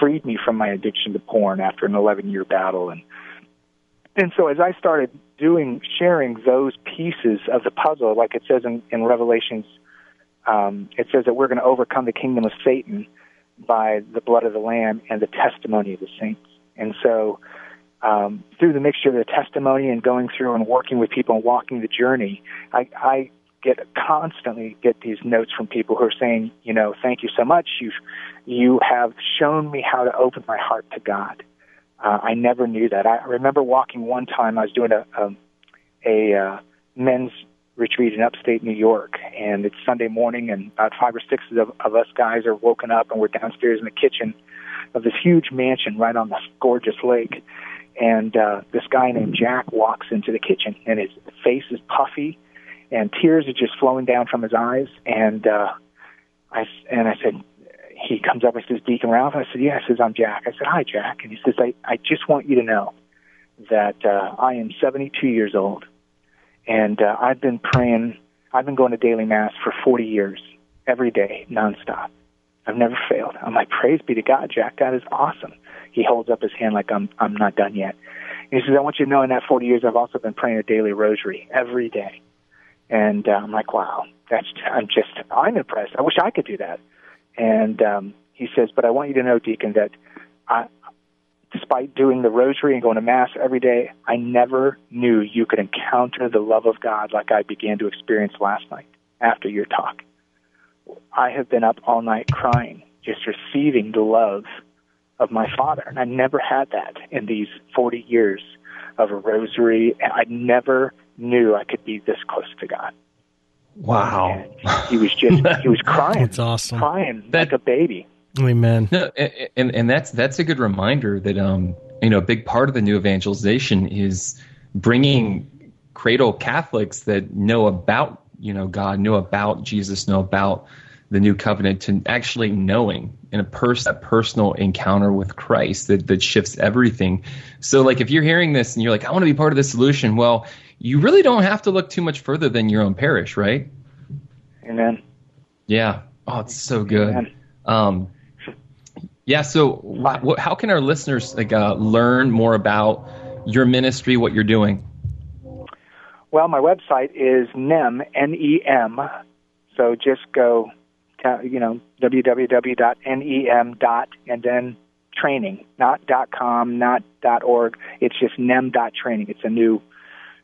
freed me from my addiction to porn after an 11 year battle. And, and so as I started doing, sharing those pieces of the puzzle, like it says in, in Revelations, um, it says that we're going to overcome the kingdom of Satan by the blood of the Lamb and the testimony of the saints. And so, um, through the mixture of the testimony and going through and working with people and walking the journey, I, I get constantly get these notes from people who are saying, you know, thank you so much. You've you have shown me how to open my heart to God. Uh, I never knew that. I remember walking one time. I was doing a a, a uh, men's retreat in upstate New York, and it's Sunday morning, and about five or six of, of us guys are woken up, and we're downstairs in the kitchen of this huge mansion right on this gorgeous lake and uh, this guy named Jack walks into the kitchen, and his face is puffy, and tears are just flowing down from his eyes. And uh, I and I said, he comes up and says, Deacon Ralph. I said, yeah. I says, I'm Jack. I said, hi, Jack. And he says, I I just want you to know that uh, I am 72 years old, and uh, I've been praying. I've been going to daily mass for 40 years, every day, nonstop. I've never failed. I'm like, praise be to God, Jack. God is awesome. He holds up his hand like I'm I'm not done yet. And he says, I want you to know in that 40 years, I've also been praying a daily rosary every day. And uh, I'm like, wow, that's I'm just I'm impressed. I wish I could do that. And um, he says, but I want you to know, Deacon, that I, despite doing the rosary and going to mass every day, I never knew you could encounter the love of God like I began to experience last night after your talk. I have been up all night crying, just receiving the love of my father. And I never had that in these 40 years of a rosary. I never knew I could be this close to God. Wow. And he was just, he was crying. That's awesome. Crying That- like a baby. Amen. No, and, and and that's that's a good reminder that um you know a big part of the new evangelization is bringing cradle Catholics that know about you know God, knew about Jesus, know about the new covenant to actually knowing in a pers- a personal encounter with Christ that that shifts everything. So like if you're hearing this and you're like I want to be part of the solution, well you really don't have to look too much further than your own parish, right? Amen. Yeah. Oh, it's so good. Um, yeah. So, wh- wh- how can our listeners like uh, learn more about your ministry, what you're doing? Well, my website is nem, N-E-M. So just go, you know, www.nem dot, and then training, not dot .com, not dot .org. It's just nem dot training. It's a new.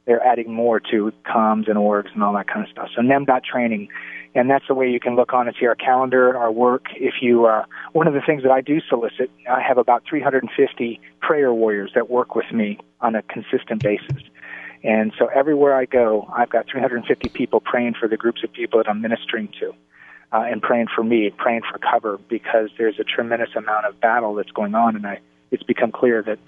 They're adding more to coms and orgs and all that kind of stuff. So nem dot training, and that's the way you can look on and see our calendar, our work. If you, uh, one of the things that I do solicit, I have about 350 prayer warriors that work with me on a consistent basis. And so everywhere I go, I've got 350 people praying for the groups of people that I'm ministering to uh, and praying for me, praying for cover, because there's a tremendous amount of battle that's going on, and I, it's become clear that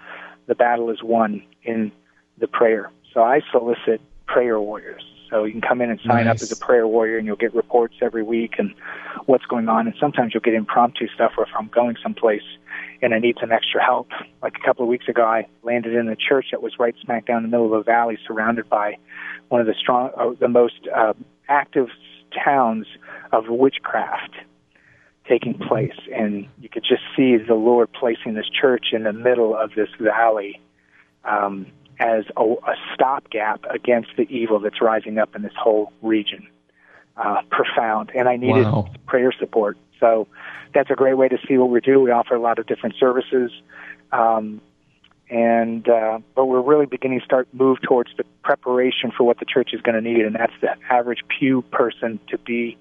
the battle is won in the prayer. So I solicit prayer warriors. So you can come in and sign nice. up as a prayer warrior, and you'll get reports every week and what's going on. And sometimes you'll get impromptu stuff where if I'm going someplace and I need some extra help. Like a couple of weeks ago, I landed in a church that was right smack down in the middle of a valley, surrounded by one of the strong, uh, the most uh, active towns of witchcraft taking place. And you could just see the Lord placing this church in the middle of this valley um, as a, a stopgap against the evil that's rising up in this whole region. Uh, profound. And I needed wow. prayer support. So that's a great way to see what we do. We offer a lot of different services. Um, and uh, but we're really beginning to start move towards the preparation for what the church is going to need, and that's the average pew person to be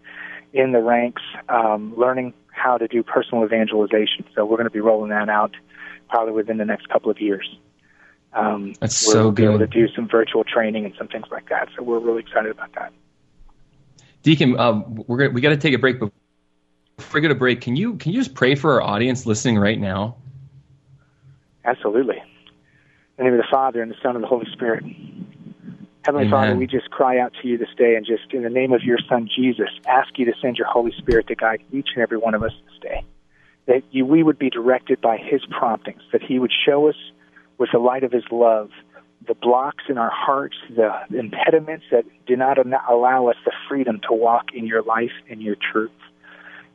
in the ranks, um, learning how to do personal evangelization. So we're going to be rolling that out probably within the next couple of years. Um, that's so good. Able to do some virtual training and some things like that. So we're really excited about that. Deacon, uh, we're gonna, we got to take a break. Before we go to break, can you can you just pray for our audience listening right now? Absolutely. In the name of the Father and the Son and the Holy Spirit. Heavenly Amen. Father, we just cry out to you this day and just in the name of your Son Jesus, ask you to send your Holy Spirit to guide each and every one of us this day. That you, we would be directed by his promptings, that he would show us with the light of his love the blocks in our hearts, the impediments that do not allow us the freedom to walk in your life and your truth.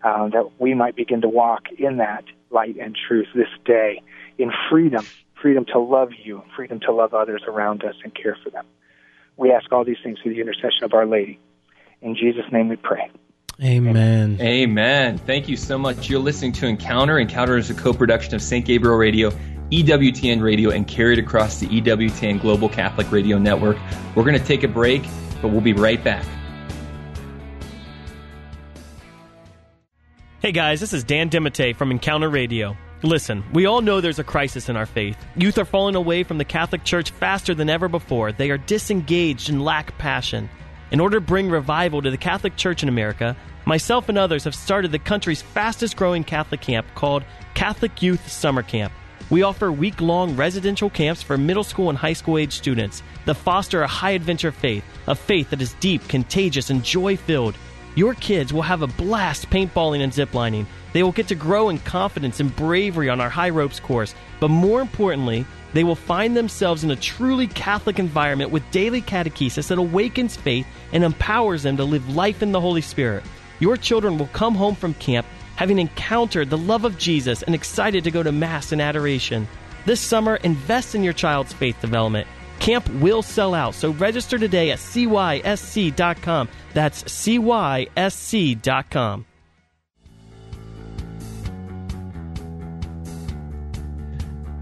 Uh, that we might begin to walk in that light and truth this day in freedom, freedom to love you, freedom to love others around us and care for them. We ask all these things through the intercession of Our Lady. In Jesus' name we pray. Amen. Amen. Thank you so much. You're listening to Encounter. Encounter is a co production of St. Gabriel Radio, EWTN Radio, and carried across the EWTN Global Catholic Radio Network. We're going to take a break, but we'll be right back. Hey guys, this is Dan DeMatte from Encounter Radio. Listen, we all know there's a crisis in our faith. Youth are falling away from the Catholic Church faster than ever before. They are disengaged and lack passion. In order to bring revival to the Catholic Church in America, myself and others have started the country's fastest growing Catholic camp called Catholic Youth Summer Camp. We offer week long residential camps for middle school and high school age students that foster a high adventure faith, a faith that is deep, contagious, and joy filled. Your kids will have a blast paintballing and ziplining they will get to grow in confidence and bravery on our high ropes course, but more importantly, they will find themselves in a truly Catholic environment with daily catechesis that awakens faith and empowers them to live life in the Holy Spirit. Your children will come home from camp having encountered the love of Jesus and excited to go to Mass and adoration. This summer, invest in your child's faith development. Camp will sell out, so register today at cysc.com. That's cysc.com.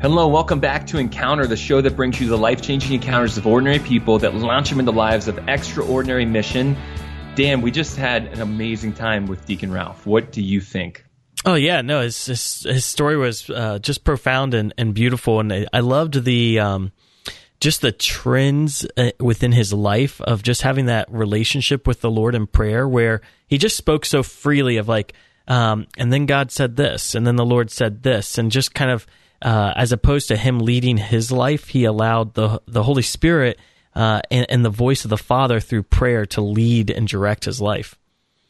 Hello, welcome back to Encounter, the show that brings you the life changing encounters of ordinary people that launch them into lives of extraordinary mission. Dan, we just had an amazing time with Deacon Ralph. What do you think? Oh yeah, no, his his, his story was uh, just profound and, and beautiful, and I loved the um, just the trends uh, within his life of just having that relationship with the Lord in prayer, where he just spoke so freely of like, um, and then God said this, and then the Lord said this, and just kind of uh, as opposed to him leading his life, he allowed the the Holy Spirit uh, and, and, the voice of the Father through prayer to lead and direct his life.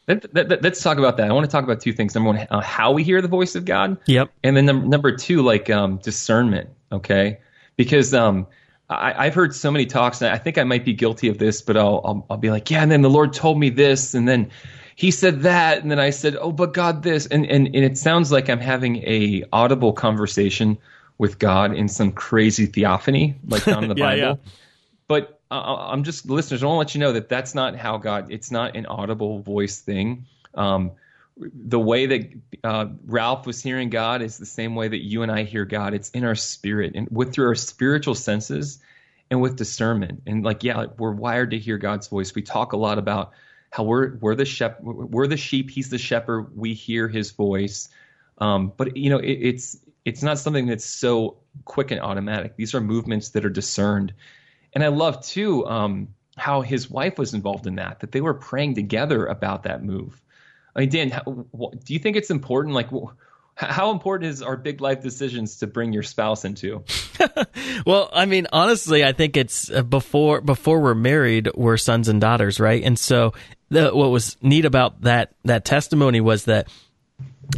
Let, let, let's talk about that. I want to talk about two things. Number one, uh, how we hear the voice of God. Yep. And then num- number two, like um, discernment. Okay, because um, I, have heard so many talks, and I think I might be guilty of this, but I'll, I'll, I'll be like, yeah, and then the Lord told me this, and then he said that, and then I said, oh, but God, this, and and, and it sounds like I'm having a audible conversation with God in some crazy theophany, like found in the yeah, Bible. Yeah. But uh, I'm just listeners. I want to let you know that that's not how God. It's not an audible voice thing. Um, the way that uh, Ralph was hearing God is the same way that you and I hear God. It's in our spirit and with through our spiritual senses and with discernment. And like, yeah, we're wired to hear God's voice. We talk a lot about how we're we're the shep we're the sheep. He's the shepherd. We hear His voice. Um, but you know, it, it's it's not something that's so quick and automatic. These are movements that are discerned. And I love too um, how his wife was involved in that. That they were praying together about that move. I mean, Dan, how, do you think it's important? Like, how important is our big life decisions to bring your spouse into? well, I mean, honestly, I think it's uh, before before we're married, we're sons and daughters, right? And so, the, what was neat about that that testimony was that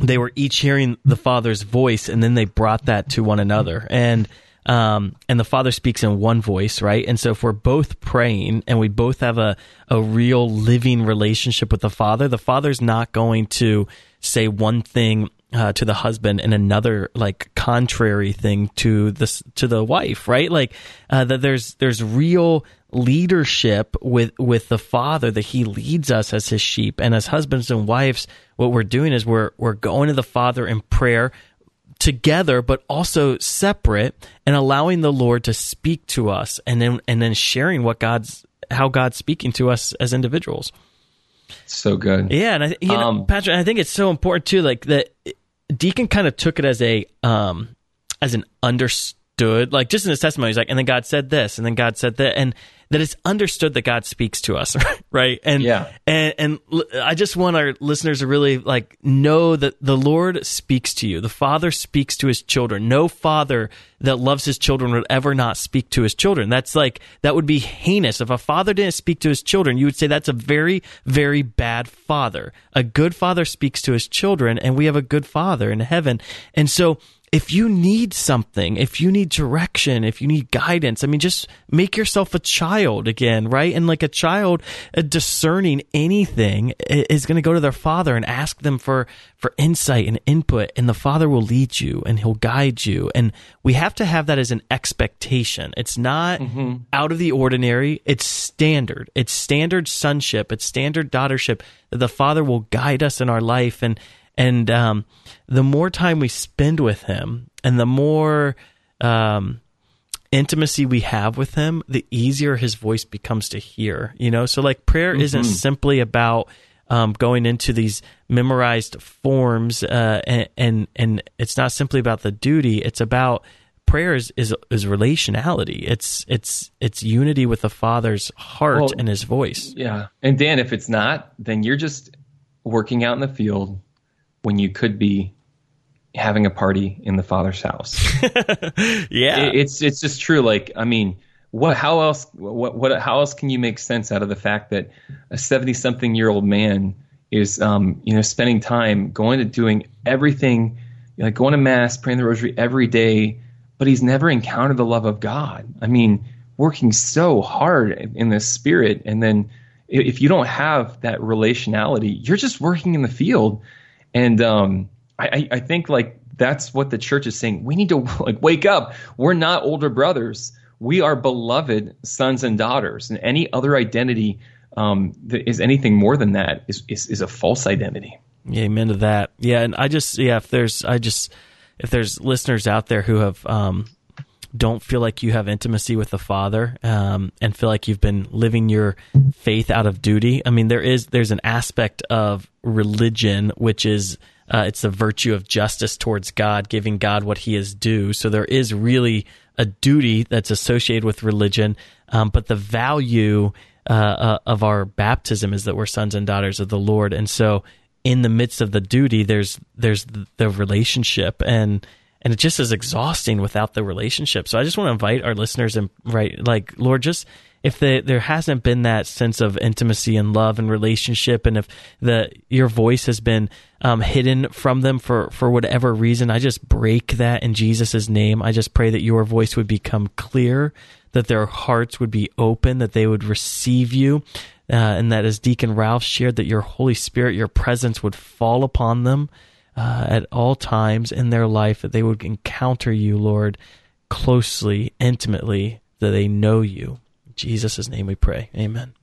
they were each hearing the father's voice, and then they brought that to one another, and um, and the Father speaks in one voice, right? And so if we're both praying and we both have a, a real living relationship with the Father, the Father's not going to say one thing uh, to the husband and another like contrary thing to this to the wife, right? Like uh, that there's there's real leadership with with the father that he leads us as his sheep and as husbands and wives what we're doing is we're we're going to the father in prayer together but also separate and allowing the Lord to speak to us and then and then sharing what God's how God's speaking to us as individuals. So good. Yeah, and I, you know, um, Patrick, I think it's so important too. Like that, Deacon kind of took it as a um as an understood, like just in his testimony, he's like, and then God said this, and then God said that, and that it's understood that God speaks to us, right? And yeah, and and I just want our listeners to really like know that the Lord speaks to you. The Father speaks to His children. No father that loves his children would ever not speak to his children. That's like that would be heinous if a father didn't speak to his children. You would say that's a very very bad father. A good father speaks to his children, and we have a good father in heaven. And so if you need something, if you need direction, if you need guidance, I mean, just make yourself a child again, right? And like a child uh, discerning anything is going to go to their father and ask them for, for insight and input, and the father will lead you and he'll guide you. And we have to have that as an expectation. It's not mm-hmm. out of the ordinary. It's standard. It's standard sonship. It's standard daughtership the father will guide us in our life. And, and um, the more time we spend with him and the more um, intimacy we have with him, the easier his voice becomes to hear. You know, so like prayer mm-hmm. isn't simply about um, going into these memorized forms, uh, and, and and it's not simply about the duty. It's about prayer is, is, is relationality. It's it's it's unity with the Father's heart well, and His voice. Yeah, and Dan, if it's not, then you're just working out in the field when you could be having a party in the father's house. yeah, it, it's it's just true. Like, I mean, what? How else? What? What? How else can you make sense out of the fact that a seventy-something-year-old man is, um, you know, spending time going to doing everything, like going to mass, praying the rosary every day, but he's never encountered the love of God. I mean, working so hard in the spirit, and then if you don't have that relationality, you're just working in the field and um, I, I think like that's what the church is saying. We need to like wake up. We're not older brothers. We are beloved sons and daughters. And any other identity um, that is anything more than that is, is, is a false identity. Amen to that. Yeah, and I just yeah, if there's I just if there's listeners out there who have um, don't feel like you have intimacy with the Father um, and feel like you've been living your faith out of duty. I mean, there is there's an aspect of religion which is uh, it's the virtue of justice towards God, giving God what He is due. So there is really a duty that's associated with religion, um, but the value uh, uh, of our baptism is that we're sons and daughters of the Lord, and so in the midst of the duty, there's there's the relationship and and it just is exhausting without the relationship. So I just want to invite our listeners and right, like Lord, just if the, there hasn't been that sense of intimacy and love and relationship, and if the your voice has been um, hidden from them for for whatever reason, I just break that in Jesus' name. I just pray that your voice would become clear, that their hearts would be open, that they would receive you. Uh, and that as Deacon Ralph shared, that your Holy Spirit, your presence would fall upon them, uh, at all times in their life, that they would encounter you, Lord, closely, intimately, that they know you. In Jesus' name we pray. Amen.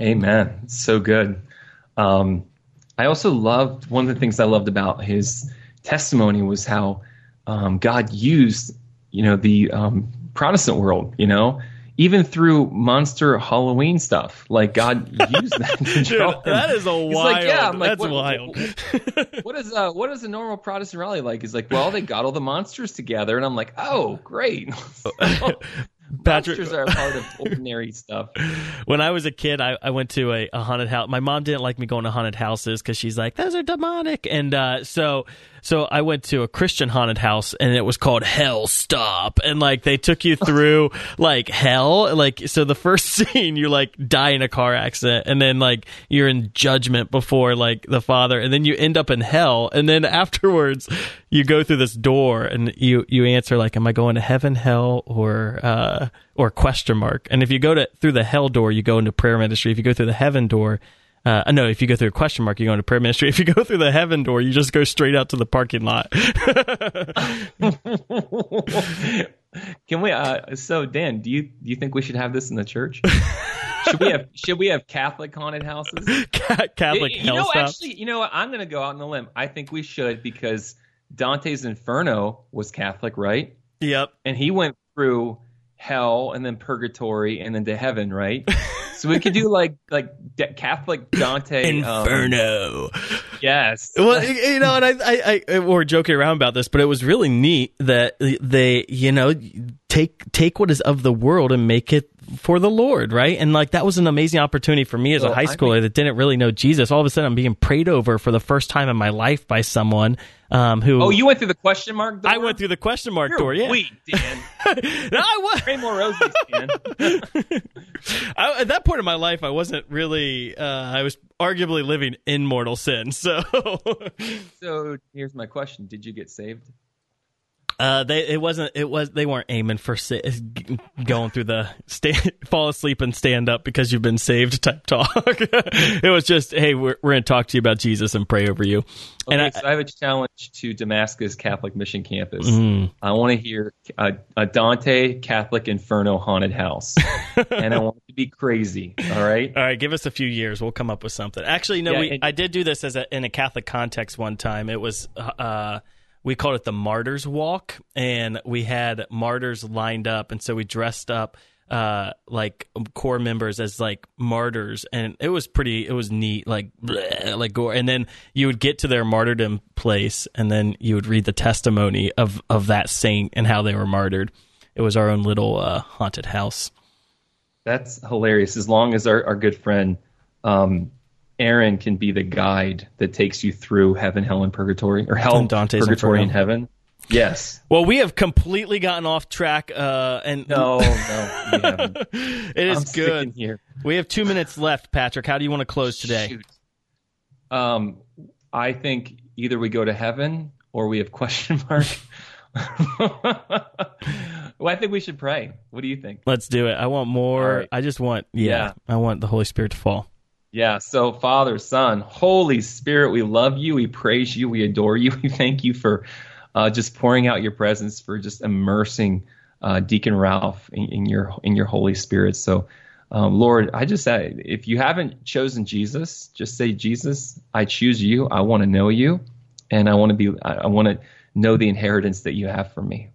Amen. So good. Um, I also loved one of the things I loved about his testimony was how um, God used, you know, the um, Protestant world, you know, even through monster Halloween stuff. Like God used that to draw Dude, that is a He's wild. like, yeah, I'm like, that's what, wild. what is uh, what is a normal Protestant rally like? He's like, well, they got all the monsters together, and I'm like, oh, great. Patrick- monsters are a part of ordinary stuff. when I was a kid, I, I went to a, a haunted house. My mom didn't like me going to haunted houses because she's like, those are demonic. And uh, so so I went to a Christian haunted house and it was called Hell Stop. And like they took you through like hell. Like, so the first scene, you like die in a car accident and then like you're in judgment before like the father and then you end up in hell. And then afterwards, you go through this door and you, you answer like, am I going to heaven, hell, or, uh, or question mark. And if you go to through the hell door, you go into prayer ministry. If you go through the heaven door, uh, no, if you go through a question mark, you go into prayer ministry. If you go through the heaven door, you just go straight out to the parking lot. Can we? Uh, so, Dan, do you do you think we should have this in the church? should we have Should we have Catholic haunted houses? Catholic you, hell know, actually, you know what? I'm going to go out on a limb. I think we should because Dante's Inferno was Catholic, right? Yep. And he went through hell and then purgatory and then to heaven, right? So we could do like like D- Catholic Dante um, Inferno. yes. well, you know, and I, I, I, we're joking around about this, but it was really neat that they, you know, take take what is of the world and make it for the Lord, right? And like that was an amazing opportunity for me as a Well, high I schooler that didn't really know Jesus. All of a sudden, I'm being prayed over for the first time in my life by someone um, who. Oh, you went through the question mark door? I went through the question mark You're door. Yeah, weak, Dan. no, I was. Pray more roses, Dan. I, at that point in my life, I wasn't really. Uh, I was arguably living in mortal sin. So, so here's my question: Did you get saved? Uh, they it wasn't. It was they weren't aiming for sa- going through the stay, fall asleep and stand up because you've been saved type talk. it was just, hey, we're we're gonna talk to you about Jesus and pray over you. Okay, and I, so I have a challenge to Damascus Catholic Mission Campus. Mm. I want to hear a, a Dante Catholic Inferno haunted house, and I want it to be crazy. All right. All right, give us a few years. We'll come up with something. Actually, no, Yeah, we, and- I did do this as a, in a Catholic context one time. It was uh, we called it the Martyrs Walk, and we had martyrs lined up, and so we dressed up uh, like core members as like martyrs, and it was pretty. It was neat, like bleh, like gore. And then you would get to their martyrdom place, and then you would read the testimony of of that saint and how they were martyred. It was our own little uh, haunted house. That's hilarious. As long as our, our good friend um, Aaron can be the guide that takes you through heaven, hell, and purgatory, or hell, And Dante's purgatory, Inferno. and heaven. Yes. Well, we have completely gotten off track, uh, and No, no, it is I'm good. here. We have two minutes left, Patrick. How do you want to close today? Shoot. Um, I think either we go to heaven or we have question mark. well, I think we should pray. What do you think? Let's do it. I want more. Right. I just want, yeah, Yeah. I want the Holy Spirit to fall. Yeah. So, Father, Son, Holy Spirit, we love you. We praise you. We adore you. We thank you for uh, just pouring out your presence, for just immersing uh, Deacon Ralph in, in your in your Holy Spirit. So, um, Lord, I just say, if you haven't chosen Jesus, just say, Jesus, I choose you. I want to know you, and I want to be. I, I want to know the inheritance that you have for me.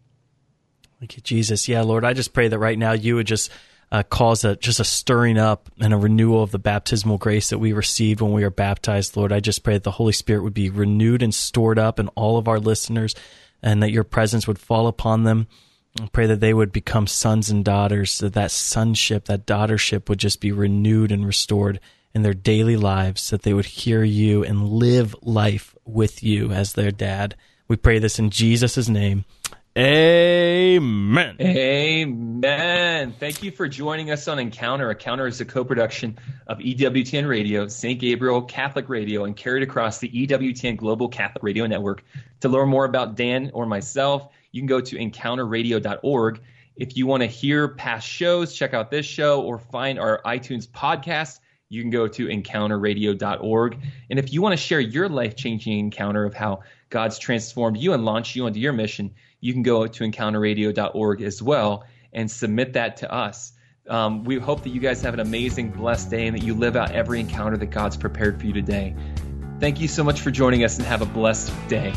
Thank you, Jesus. Yeah, Lord, I just pray that right now you would just uh, cause a just a stirring up and a renewal of the baptismal grace that we received when we were baptized. Lord, I just pray that the Holy Spirit would be renewed and stored up in all of our listeners, and that your presence would fall upon them. I pray that they would become sons and daughters. That that sonship, that daughtership, would just be renewed and restored in their daily lives. That they would hear you and live life with you as their dad. We pray this in Jesus' name. Amen. Amen. Thank you for joining us on Encounter. Encounter is a co-production of E EWTN Radio, St. Gabriel Catholic Radio, and carried across the EWTN Global Catholic Radio Network. To learn more about Dan or myself, you can go to encounterradio.org. If you want to hear past shows, check out this show, or find our iTunes podcast, you can go to encounterradio.org. And if you want to share your life changing encounter of how God's transformed you and launched you into your mission, you can go to encounterradio.org as well and submit that to us. Um, we hope that you guys have an amazing, blessed day and that you live out every encounter that God's prepared for you today. Thank you so much for joining us and have a blessed day.